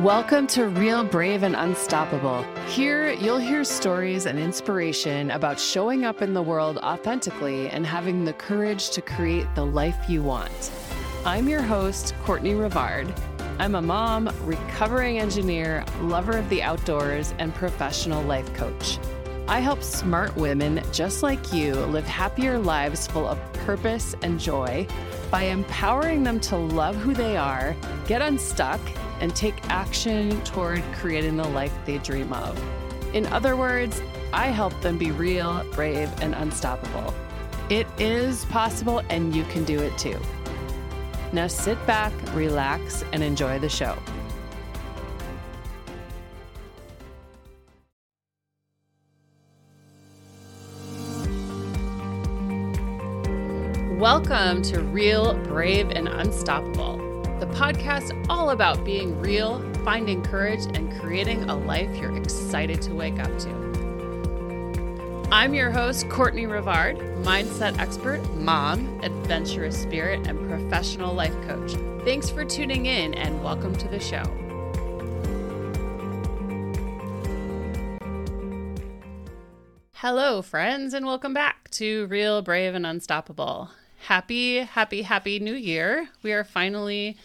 Welcome to Real Brave and Unstoppable. Here, you'll hear stories and inspiration about showing up in the world authentically and having the courage to create the life you want. I'm your host, Courtney Rivard. I'm a mom, recovering engineer, lover of the outdoors, and professional life coach. I help smart women just like you live happier lives full of purpose and joy by empowering them to love who they are, get unstuck, and take action toward creating the life they dream of. In other words, I help them be real, brave, and unstoppable. It is possible, and you can do it too. Now sit back, relax, and enjoy the show. Welcome to Real, Brave, and Unstoppable, the podcast all about being real, finding courage, and creating a life you're excited to wake up to. I'm your host, Courtney Rivard, mindset expert, mom, adventurous spirit, and professional life coach. Thanks for tuning in and welcome to the show. Hello, friends, and welcome back to Real, Brave, and Unstoppable happy, happy, happy new year. We are finally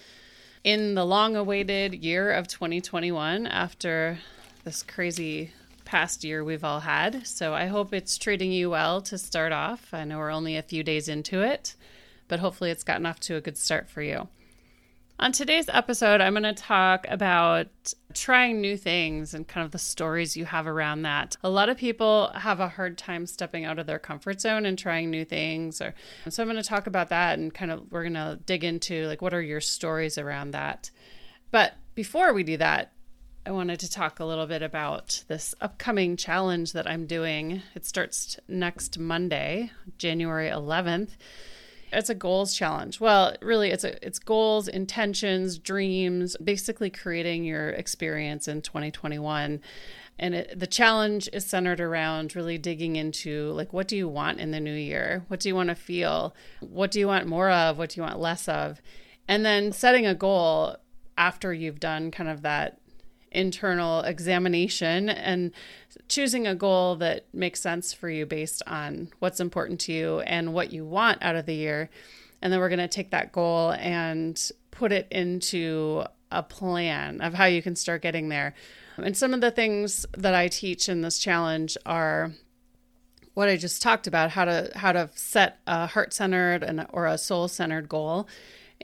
in the long awaited year of 2021 after this crazy past year we've all had. So I hope it's treating you well to start off. I know we're only a few days into it, but hopefully it's gotten off to a good start for you. On today's episode, I'm going to talk about trying new things and kind of the stories you have around that. A lot of people have a hard time stepping out of their comfort zone and trying new things. Or, so I'm going to talk about that and kind of we're going to dig into like what are your stories around that. But before we do that, I wanted to talk a little bit about this upcoming challenge that I'm doing. It starts next Monday, January 11th it's a goals challenge. Well, really it's a it's goals, intentions, dreams, basically creating your experience in 2021. And it, the challenge is centered around really digging into like what do you want in the new year? What do you want to feel? What do you want more of? What do you want less of? And then setting a goal after you've done kind of that internal examination and choosing a goal that makes sense for you based on what's important to you and what you want out of the year. And then we're going to take that goal and put it into a plan of how you can start getting there. And some of the things that I teach in this challenge are what I just talked about how to how to set a heart-centered and or a soul-centered goal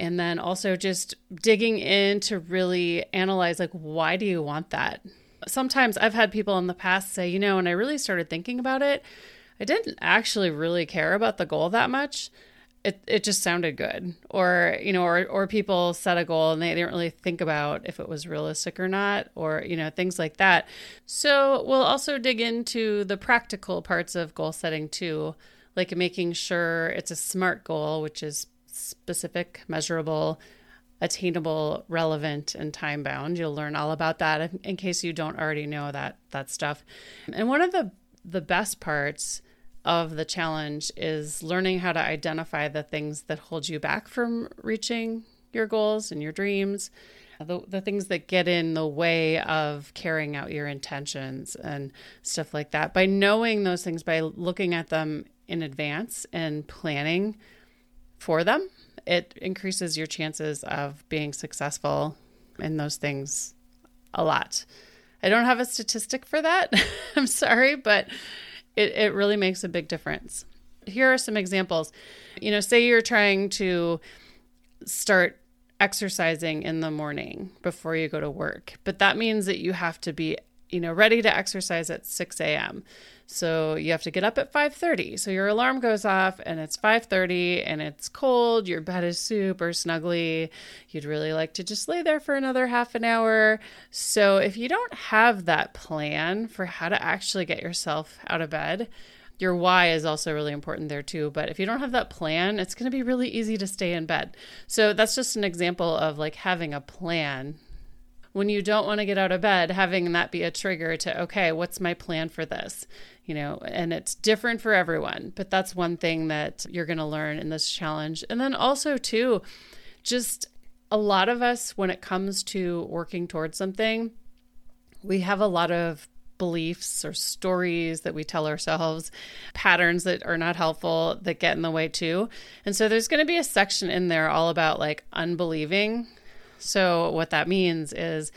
and then also just digging in to really analyze like why do you want that? Sometimes i've had people in the past say you know when i really started thinking about it i didn't actually really care about the goal that much. It, it just sounded good. Or you know or, or people set a goal and they didn't really think about if it was realistic or not or you know things like that. So we'll also dig into the practical parts of goal setting too like making sure it's a smart goal which is specific, measurable, attainable, relevant, and time bound. You'll learn all about that in case you don't already know that that stuff. And one of the the best parts of the challenge is learning how to identify the things that hold you back from reaching your goals and your dreams. The, the things that get in the way of carrying out your intentions and stuff like that. By knowing those things, by looking at them in advance and planning for them, it increases your chances of being successful in those things a lot. I don't have a statistic for that. I'm sorry, but it, it really makes a big difference. Here are some examples. You know, say you're trying to start exercising in the morning before you go to work, but that means that you have to be, you know, ready to exercise at 6 a.m. So you have to get up at 5:30. So your alarm goes off and it's 5:30 and it's cold, your bed is super snuggly. You'd really like to just lay there for another half an hour. So if you don't have that plan for how to actually get yourself out of bed, your why is also really important there too. But if you don't have that plan, it's going to be really easy to stay in bed. So that's just an example of like having a plan when you don't want to get out of bed, having that be a trigger to, okay, what's my plan for this? You know, and it's different for everyone, but that's one thing that you're going to learn in this challenge. And then also, too, just a lot of us, when it comes to working towards something, we have a lot of beliefs or stories that we tell ourselves, patterns that are not helpful that get in the way too. And so there's going to be a section in there all about like unbelieving. So, what that means is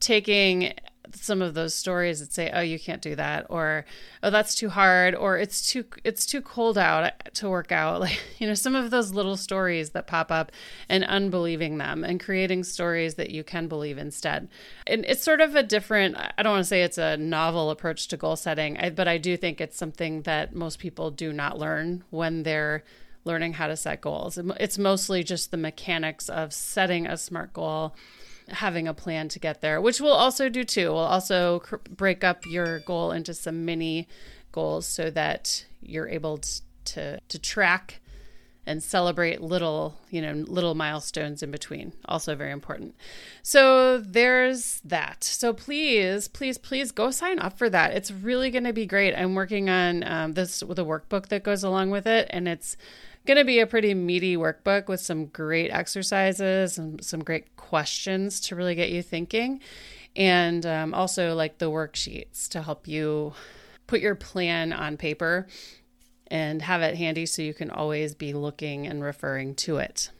taking some of those stories that say, "Oh, you can't do that," or "Oh, that's too hard," or "It's too it's too cold out to work out." Like you know, some of those little stories that pop up, and unbelieving them, and creating stories that you can believe instead. And it's sort of a different. I don't want to say it's a novel approach to goal setting, but I do think it's something that most people do not learn when they're learning how to set goals. It's mostly just the mechanics of setting a smart goal having a plan to get there, which we'll also do too. We'll also cr- break up your goal into some mini goals so that you're able to to track and celebrate little, you know, little milestones in between. Also very important. So there's that. So please, please, please go sign up for that. It's really going to be great. I'm working on um, this with a workbook that goes along with it, and it's going to be a pretty meaty workbook with some great exercises and some great questions to really get you thinking. And um, also, like the worksheets to help you put your plan on paper and have it handy so you can always be looking and referring to it.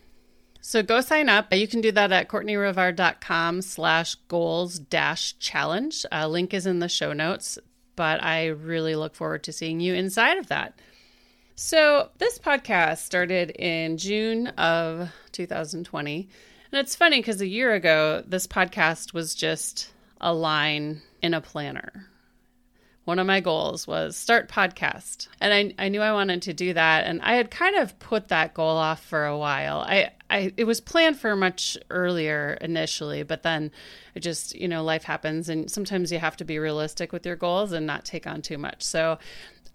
So go sign up. You can do that at courtneyrivard.com slash goals dash challenge. Uh, link is in the show notes, but I really look forward to seeing you inside of that. So, this podcast started in June of 2020. And it's funny because a year ago, this podcast was just a line in a planner. One of my goals was start podcast. And I, I knew I wanted to do that. And I had kind of put that goal off for a while. I, I it was planned for much earlier initially, but then it just, you know, life happens and sometimes you have to be realistic with your goals and not take on too much. So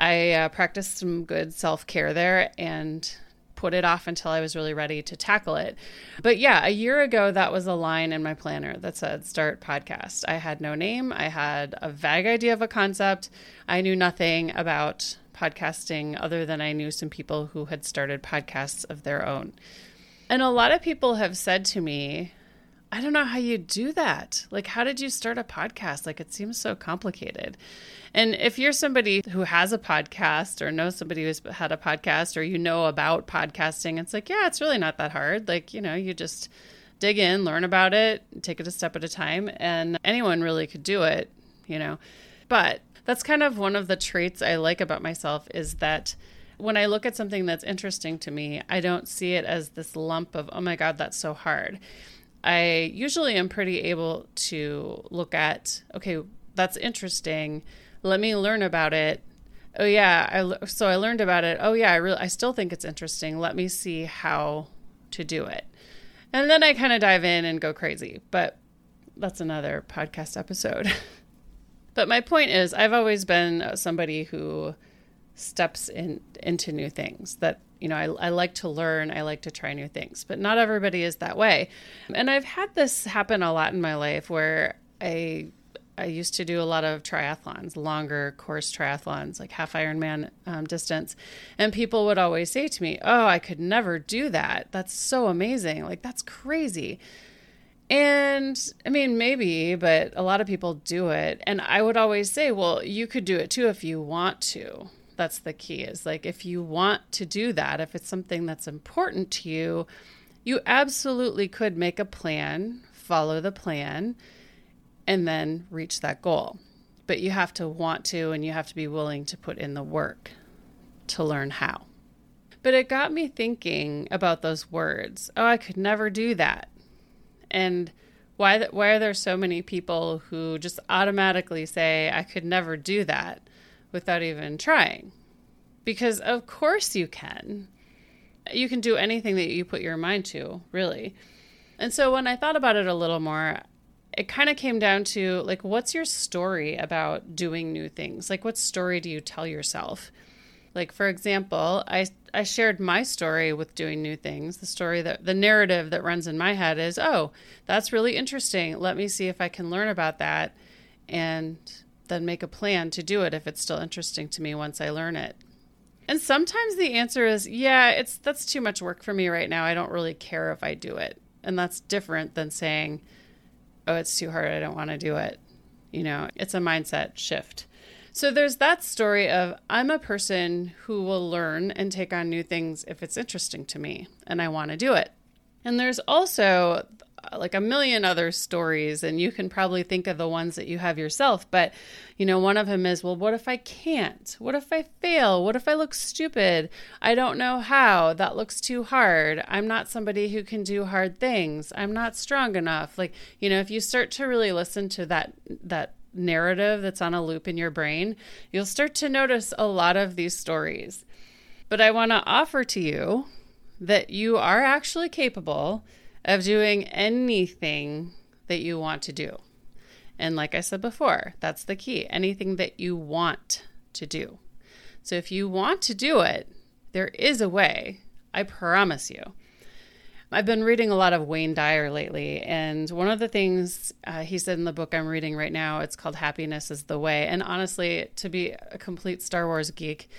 I uh, practiced some good self care there and put it off until I was really ready to tackle it. But yeah, a year ago, that was a line in my planner that said start podcast. I had no name, I had a vague idea of a concept. I knew nothing about podcasting other than I knew some people who had started podcasts of their own. And a lot of people have said to me, I don't know how you do that. Like, how did you start a podcast? Like, it seems so complicated. And if you're somebody who has a podcast or knows somebody who's had a podcast or you know about podcasting, it's like, yeah, it's really not that hard. Like, you know, you just dig in, learn about it, take it a step at a time. And anyone really could do it, you know. But that's kind of one of the traits I like about myself is that when I look at something that's interesting to me, I don't see it as this lump of, oh my God, that's so hard. I usually am pretty able to look at, okay, that's interesting. Let me learn about it. Oh yeah, I so I learned about it. Oh yeah, I really I still think it's interesting. Let me see how to do it. And then I kind of dive in and go crazy. But that's another podcast episode. but my point is I've always been uh, somebody who steps in into new things that you know, I, I like to learn, I like to try new things, but not everybody is that way. And I've had this happen a lot in my life where I I used to do a lot of triathlons, longer course triathlons, like half Ironman um, distance. And people would always say to me, Oh, I could never do that. That's so amazing. Like, that's crazy. And I mean, maybe, but a lot of people do it. And I would always say, Well, you could do it too if you want to that's the key is like if you want to do that, if it's something that's important to you, you absolutely could make a plan, follow the plan, and then reach that goal. But you have to want to and you have to be willing to put in the work to learn how. But it got me thinking about those words. Oh, I could never do that. And why why are there so many people who just automatically say I could never do that? Without even trying. Because of course you can. You can do anything that you put your mind to, really. And so when I thought about it a little more, it kind of came down to like, what's your story about doing new things? Like, what story do you tell yourself? Like, for example, I, I shared my story with doing new things. The story that the narrative that runs in my head is, oh, that's really interesting. Let me see if I can learn about that. And then make a plan to do it if it's still interesting to me once I learn it. And sometimes the answer is, yeah, it's that's too much work for me right now. I don't really care if I do it. And that's different than saying, oh, it's too hard. I don't want to do it. You know, it's a mindset shift. So there's that story of I'm a person who will learn and take on new things if it's interesting to me and I want to do it. And there's also Uh, like a million other stories and you can probably think of the ones that you have yourself but you know one of them is well what if i can't? What if i fail? What if i look stupid? I don't know how. That looks too hard. I'm not somebody who can do hard things. I'm not strong enough. Like you know if you start to really listen to that that narrative that's on a loop in your brain you'll start to notice a lot of these stories. But i want to offer to you that you are actually capable of doing anything that you want to do. And like I said before, that's the key anything that you want to do. So if you want to do it, there is a way. I promise you. I've been reading a lot of Wayne Dyer lately, and one of the things uh, he said in the book I'm reading right now, it's called Happiness is the Way. And honestly, to be a complete Star Wars geek,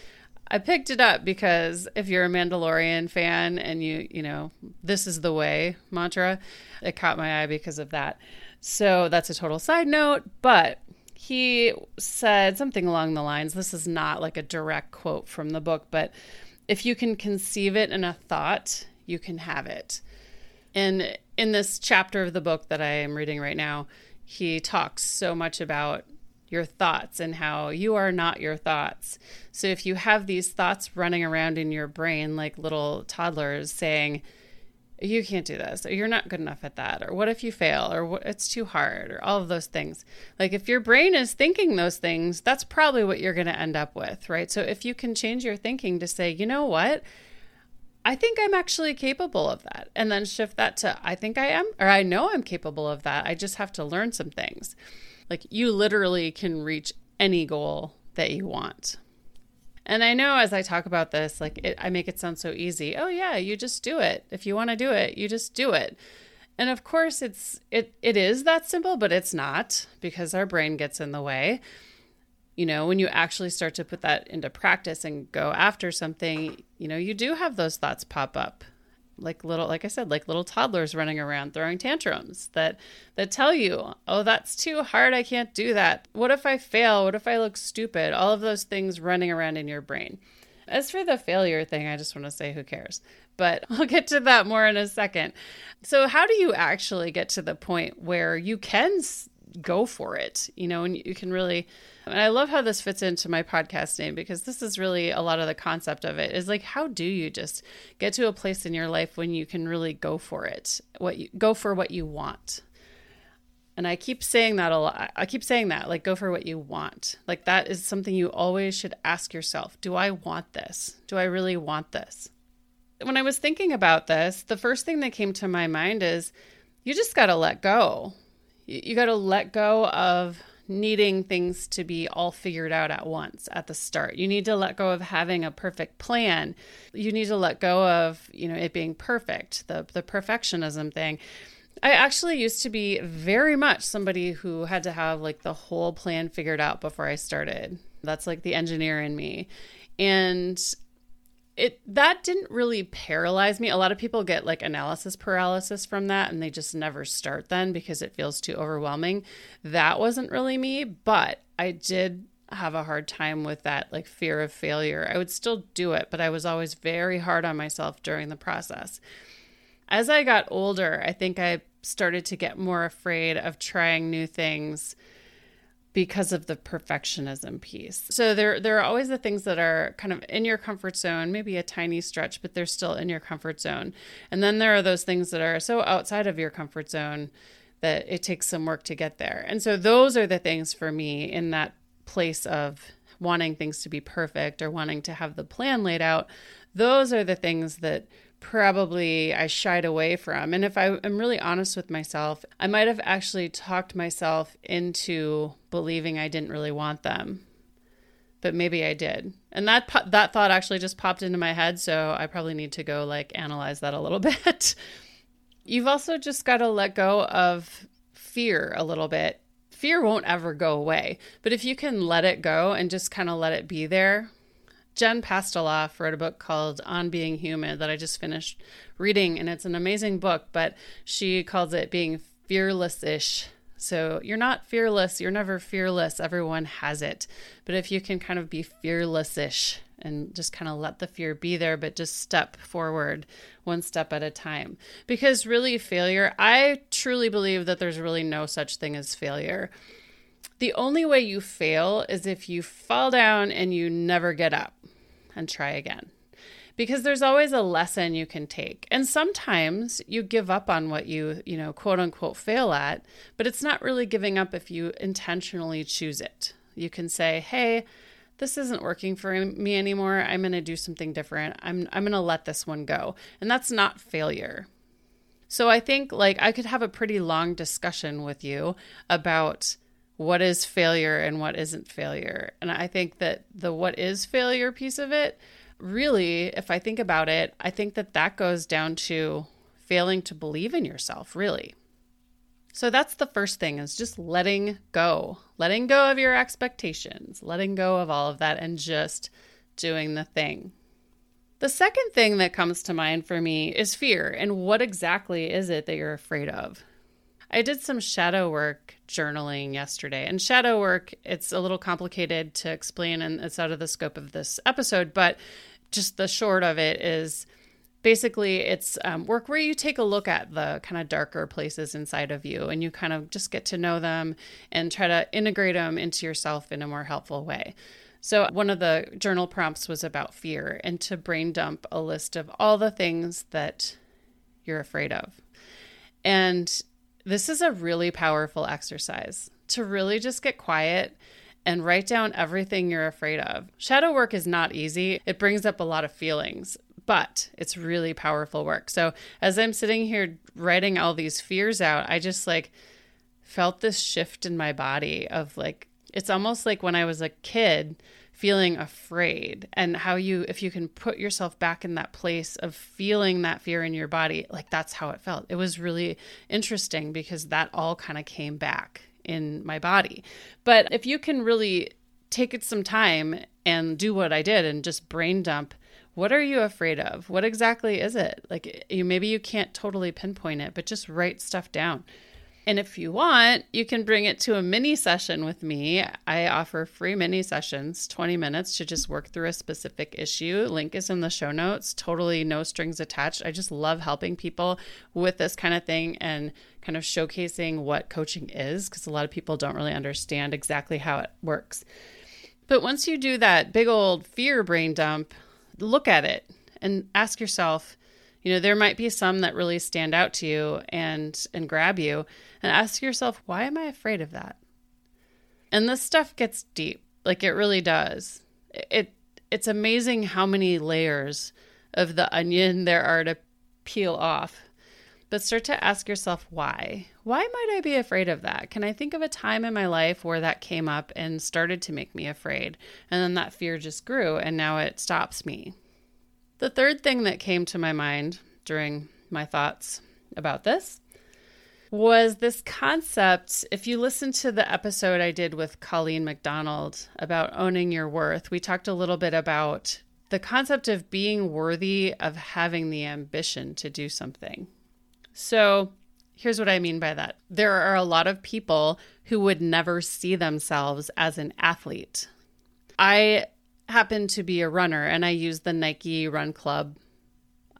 I picked it up because if you're a Mandalorian fan and you, you know, this is the way mantra, it caught my eye because of that. So that's a total side note, but he said something along the lines this is not like a direct quote from the book, but if you can conceive it in a thought, you can have it. And in this chapter of the book that I am reading right now, he talks so much about your thoughts and how you are not your thoughts. So if you have these thoughts running around in your brain like little toddlers saying, you can't do this, or you're not good enough at that, or what if you fail, or it's too hard, or all of those things. Like if your brain is thinking those things, that's probably what you're going to end up with, right? So if you can change your thinking to say, you know what? I think I'm actually capable of that. And then shift that to, I think I am, or I know I'm capable of that. I just have to learn some things. Like you literally can reach any goal that you want. And I know as I talk about this, like it, I make it sound so easy. Oh yeah, you just do it. If you want to do it, you just do it. And of course, it's it it is that simple, but it's not because our brain gets in the way. You know, when you actually start to put that into practice and go after something, you know, you do have those thoughts pop up like little like i said like little toddlers running around throwing tantrums that that tell you oh that's too hard. I can't do that. What if i fail? What if i look stupid? All of those things running around in your brain. As for the failure thing i just want to say who cares but i'll get to that more in a second. So how do you actually get to the point where you can go for it? You know and you can really and I love how this fits into my podcast name because this is really a lot of the concept of it is like how do you just get to a place in your life when you can really go for it? What you go for what you want. And I keep saying that a lot. I keep saying that, like, go for what you want. Like, that is something you always should ask yourself Do I want this? Do I really want this? When I was thinking about this, the first thing that came to my mind is you just got to let go. You, you got to let go of needing things to be all figured out at once at the start. You need to let go of having a perfect plan. You need to let go of, you know, it being perfect, the the perfectionism thing. I actually used to be very much somebody who had to have like the whole plan figured out before I started. That's like the engineer in me. And it that didn't really paralyze me. A lot of people get like analysis paralysis from that and they just never start then because it feels too overwhelming. That wasn't really me, but I did have a hard time with that like fear of failure. I would still do it, but I was always very hard on myself during the process. As I got older, I think I started to get more afraid of trying new things because of the perfectionism piece. So there there are always the things that are kind of in your comfort zone, maybe a tiny stretch, but they're still in your comfort zone. And then there are those things that are so outside of your comfort zone that it takes some work to get there. And so those are the things for me in that place of wanting things to be perfect or wanting to have the plan laid out. Those are the things that probably I shied away from. And if I am really honest with myself, I might have actually talked myself into believing I didn't really want them. But maybe I did. And that that thought actually just popped into my head, so I probably need to go like analyze that a little bit. You've also just got to let go of fear a little bit. Fear won't ever go away, but if you can let it go and just kind of let it be there, Jen Pastiloff wrote a book called On Being Human that I just finished reading, and it's an amazing book, but she calls it being fearless ish. So you're not fearless, you're never fearless, everyone has it. But if you can kind of be fearless ish and just kind of let the fear be there, but just step forward one step at a time. Because really, failure, I truly believe that there's really no such thing as failure. The only way you fail is if you fall down and you never get up and try again. Because there's always a lesson you can take. And sometimes you give up on what you, you know, quote unquote fail at, but it's not really giving up if you intentionally choose it. You can say, hey, this isn't working for me anymore. I'm going to do something different. I'm I'm going to let this one go. And that's not failure. So I think like I could have a pretty long discussion with you about what is failure and what isn't failure. And I think that the what is failure piece of it really if I think about it, I think that that goes down to failing to believe in yourself, really. So that's the first thing is just letting go, letting go of your expectations, letting go of all of that, and just doing the thing. The second thing that comes to mind for me is fear. And what exactly is it that you're afraid of? I did some shadow work journaling yesterday. And shadow work, it's a little complicated to explain and it's out of the scope of this episode, but just the short of it is basically it's um, work where you take a look at the kind of darker places inside of you and you kind of just get to know them and try to integrate them into yourself in a more helpful way so one of the journal prompts was about fear and to brain dump a list of all the things that you're afraid of and this is a really powerful exercise to really just get quiet and write down everything you're afraid of. Shadow work is not easy. It brings up a lot of feelings, but it's really powerful work. So as I'm sitting here writing all these fears out, I just like felt this shift in my body of like, it's almost like when I was a kid feeling afraid and how you if you can put yourself back in that place of feeling that fear in your body like that's how it felt it was really interesting because that all kind of came back in my body but if you can really take it some time and do what I did and just brain dump what are you afraid of? What exactly is it? Like you maybe you can't totally pinpoint it, but just write stuff down. And if you want, you can bring it to a mini session with me. I offer free mini sessions, 20 minutes to just work through a specific issue. Link is in the show notes, totally no strings attached. I just love helping people with this kind of thing and kind of showcasing what coaching is because a lot of people don't really understand exactly how it works. But once you do that big old fear brain dump, look at it and ask yourself, you know, there might be some that really stand out to you and and grab you and ask yourself, why am I afraid of that? And this stuff gets deep. Like it really does. It it's amazing how many layers of the onion there are to peel off. But start to ask yourself why. Why might I be afraid of that? Can I think of a time in my life where that came up and started to make me afraid? And then that fear just grew and now it stops me. The third thing that came to my mind during my thoughts about this was this concept. If you listen to the episode I did with Colleen McDonald about owning your worth, we talked a little bit about the concept of being worthy of having the ambition to do something. So, here's what I mean by that there are a lot of people who would never see themselves as an athlete. I happen to be a runner and I use the Nike Run Club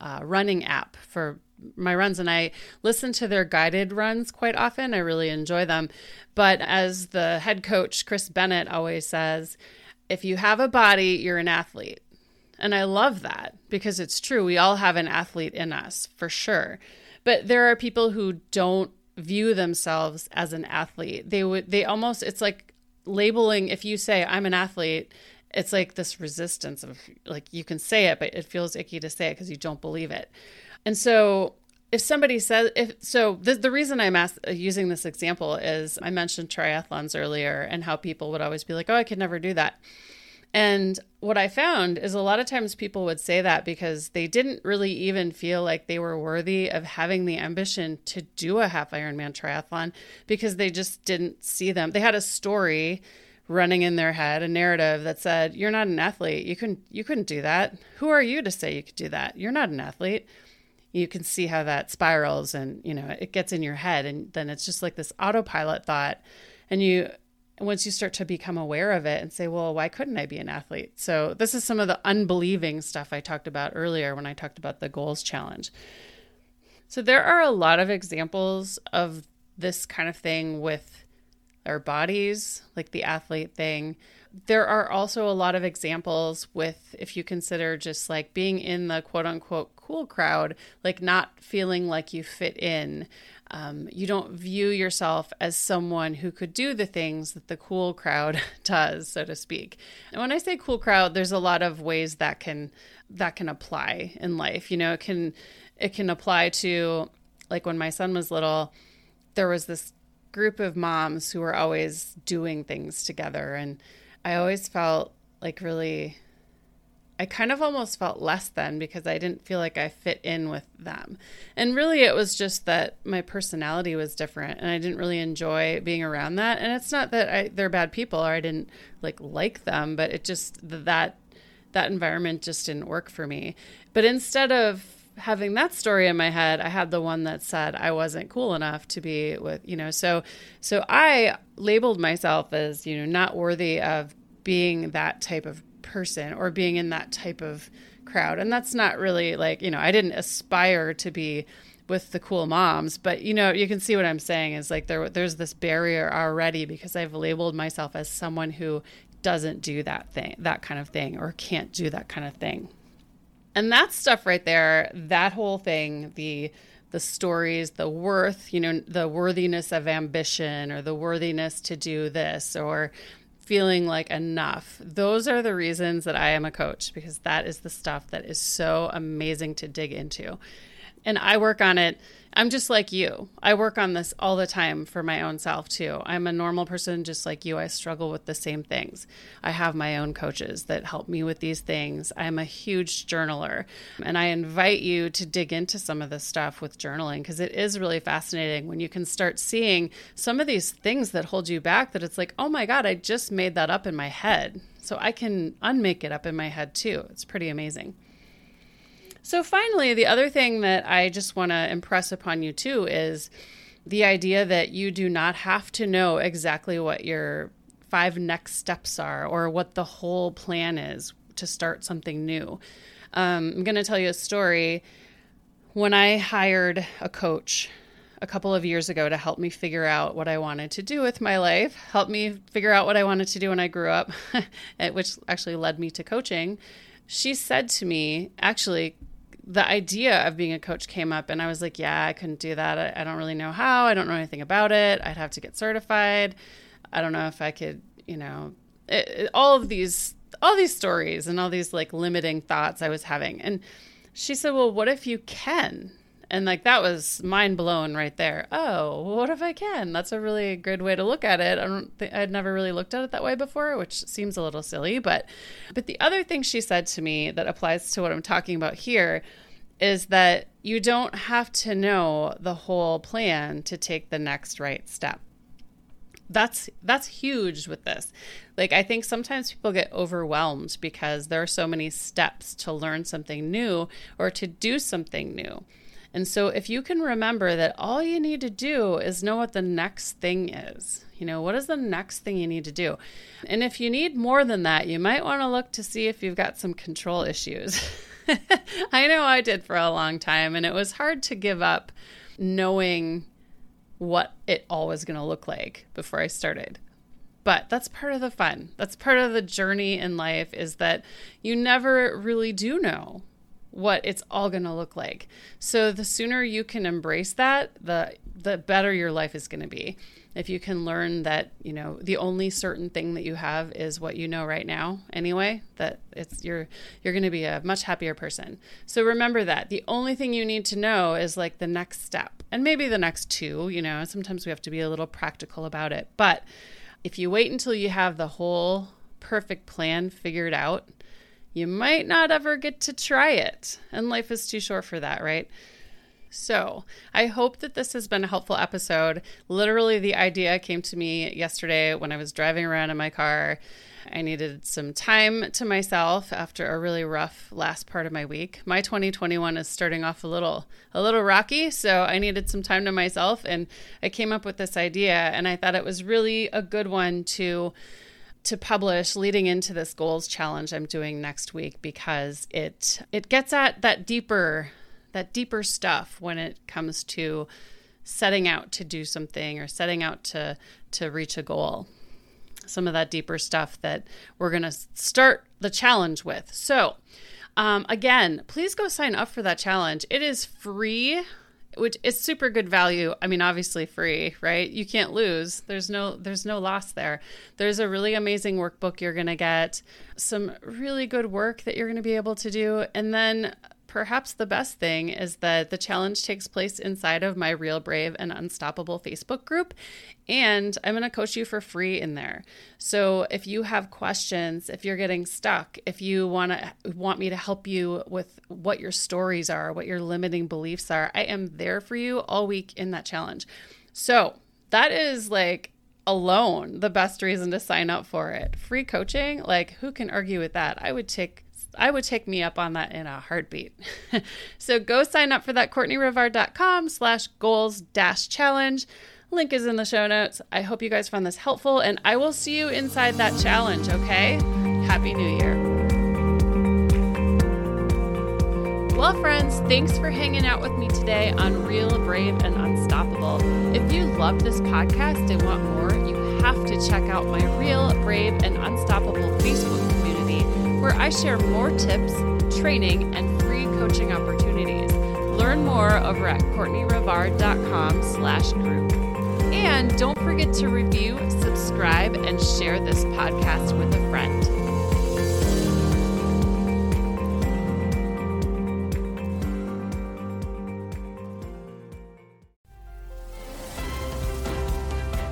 uh, running app for my runs and I listen to their guided runs quite often. I really enjoy them. But as the head coach, Chris Bennett, always says, if you have a body, you're an athlete. And I love that because it's true. We all have an athlete in us for sure. But there are people who don't view themselves as an athlete. They would, they almost, it's like labeling, if you say, I'm an athlete, it's like this resistance of like you can say it but it feels icky to say it because you don't believe it. And so if somebody says if so the, the reason i'm ask, using this example is i mentioned triathlons earlier and how people would always be like oh i could never do that. And what i found is a lot of times people would say that because they didn't really even feel like they were worthy of having the ambition to do a half ironman triathlon because they just didn't see them. They had a story running in their head a narrative that said you're not an athlete. You couldn't you couldn't do that. Who are you to say you could do that? You're not an athlete. You can see how that spirals and you know it gets in your head and then it's just like this autopilot thought. And you once you start to become aware of it and say well why couldn't i be an athlete? So this is some of the unbelieving stuff i talked about earlier when i talked about the goals challenge. So there are a lot of examples of this kind of thing with our bodies like the athlete thing. There are also a lot of examples with if you consider just like being in the quote unquote cool crowd like not feeling like you fit in. Um, you don't view yourself as someone who could do the things that the cool crowd does so to speak. And when i say cool crowd there's a lot of ways that can that can apply in life. You know it can it can apply to like when my son was little there was this group of moms who were always doing things together and i always felt like really I kind of almost felt less than because I didn't feel like I fit in with them. And really, it was just that my personality was different and I didn't really enjoy being around that. And it's not that I, they're bad people or I didn't like like them, but it just that that environment just didn't work for me. But instead of having that story in my head, I had the one that said I wasn't cool enough to be with, you know, so so I labeled myself as, you know, not worthy of being that type of person or being in that type of crowd. And that's not really like, you know, I didn't aspire to be with the cool moms, but you know, you can see what I'm saying is like there there's this barrier already because I've labeled myself as someone who doesn't do that thing, that kind of thing or can't do that kind of thing. And that stuff right there, that whole thing, the the stories, the worth, you know, the worthiness of ambition or the worthiness to do this or feeling like enough. Those are the reasons that I am a coach because that is the stuff that is so amazing to dig into. And I work on it I'm just like you. I work on this all the time for my own self, too. I'm a normal person just like you. I struggle with the same things. I have my own coaches that help me with these things. I'm a huge journaler, and I invite you to dig into some of this stuff with journaling because it is really fascinating when you can start seeing some of these things that hold you back that it's like, oh my God, I just made that up in my head. So I can unmake it up in my head, too. It's pretty amazing. So, finally, the other thing that I just want to impress upon you too is the idea that you do not have to know exactly what your five next steps are or what the whole plan is to start something new. Um, I'm going to tell you a story. When I hired a coach a couple of years ago to help me figure out what I wanted to do with my life, help me figure out what I wanted to do when I grew up, which actually led me to coaching. She said to me, actually, the idea of being a coach came up, and I was like, yeah, I couldn't do that. I, I don't really know how. I don't know anything about it. I'd have to get certified. I don't know if I could, you know, it, it, all of these all these stories and all these like limiting thoughts I was having. And she said, "Well, what if you can?" And like that was mind blown right there. Oh, what if I can? That's a really good way to look at it. I don't think I'd never really looked at it that way before, which seems a little silly, but but the other thing she said to me that applies to what I'm talking about here is that you don't have to know the whole plan to take the next right step that's that's huge with this like i think sometimes people get overwhelmed because there are so many steps to learn something new or to do something new and so, if you can remember that all you need to do is know what the next thing is, you know, what is the next thing you need to do? And if you need more than that, you might want to look to see if you've got some control issues. I know I did for a long time, and it was hard to give up knowing what it all was going to look like before I started but that's part of the fun that's part of the journey in life is that you never really do know what it's all going to look like. So the sooner you can embrace that, the the better your life is going to be. If you can learn that, you know, the only certain thing that you have is what you know right now anyway, that it's you're you're going to be a much happier person. So remember that. The only thing you need to know is like the next step. And maybe the next two, you know, sometimes we have to be a little practical about it. But if you wait until you have the whole perfect plan figured out, you might not ever get to try it. And life is too short for that, right? So, I hope that this has been a helpful episode. Literally, the idea came to me yesterday when I was driving around in my car. I needed some time to myself after a really rough last part of my week. My 2021 is starting off a little a little rocky, so I needed some time to myself and I came up with this idea and I thought it was really a good one to to publish leading into this goals challenge I'm doing next week because it it gets at that deeper that deeper stuff when it comes to setting out to do something or setting out to to reach a goal. Some of that deeper stuff that we're going to start the challenge with. So um, again please go sign up for that challenge. It is free which is super good value i mean obviously free right? You can't lose. There's no there's no loss there. There's a really amazing workbook you're going to get some really good work that you're going to be able to do and then perhaps the best thing is that the challenge takes place inside of my Real Brave and Unstoppable Facebook group. And I'm going to coach you for free in there. So if you have questions, if you're getting stuck, if you want to want me to help you with what your stories are, what your limiting beliefs are, I am there for you all week in that challenge. So that is like alone the best reason to sign up for it. Free coaching, like who can argue with that? I would take I would take me up on that in a heartbeat. so go sign up for that CourtneyRivard.com slash goals dash challenge. Link is in the show notes. I hope you guys found this helpful and I will see you inside that challenge, okay? Happy New Year. Well, friends, thanks for hanging out with me today on Real, Brave, and Unstoppable. If you love this podcast and want more, you have to check out my Real, Brave, and Unstoppable Facebook where I share more tips, training, and free coaching opportunities. Learn more over at CourtneyRivard.com slash group. And don't forget to review, subscribe, and share this podcast with a friend.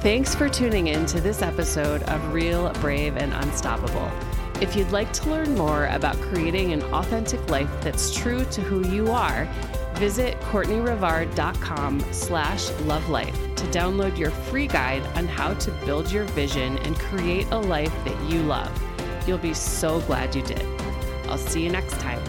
Thanks for tuning in to this episode of Real, Brave, and Unstoppable. If you'd like to learn more about creating an authentic life that's true to who you are, visit CourtneyRivard.com slash lovelife to download your free guide on how to build your vision and create a life that you love. You'll be so glad you did. I'll see you next time.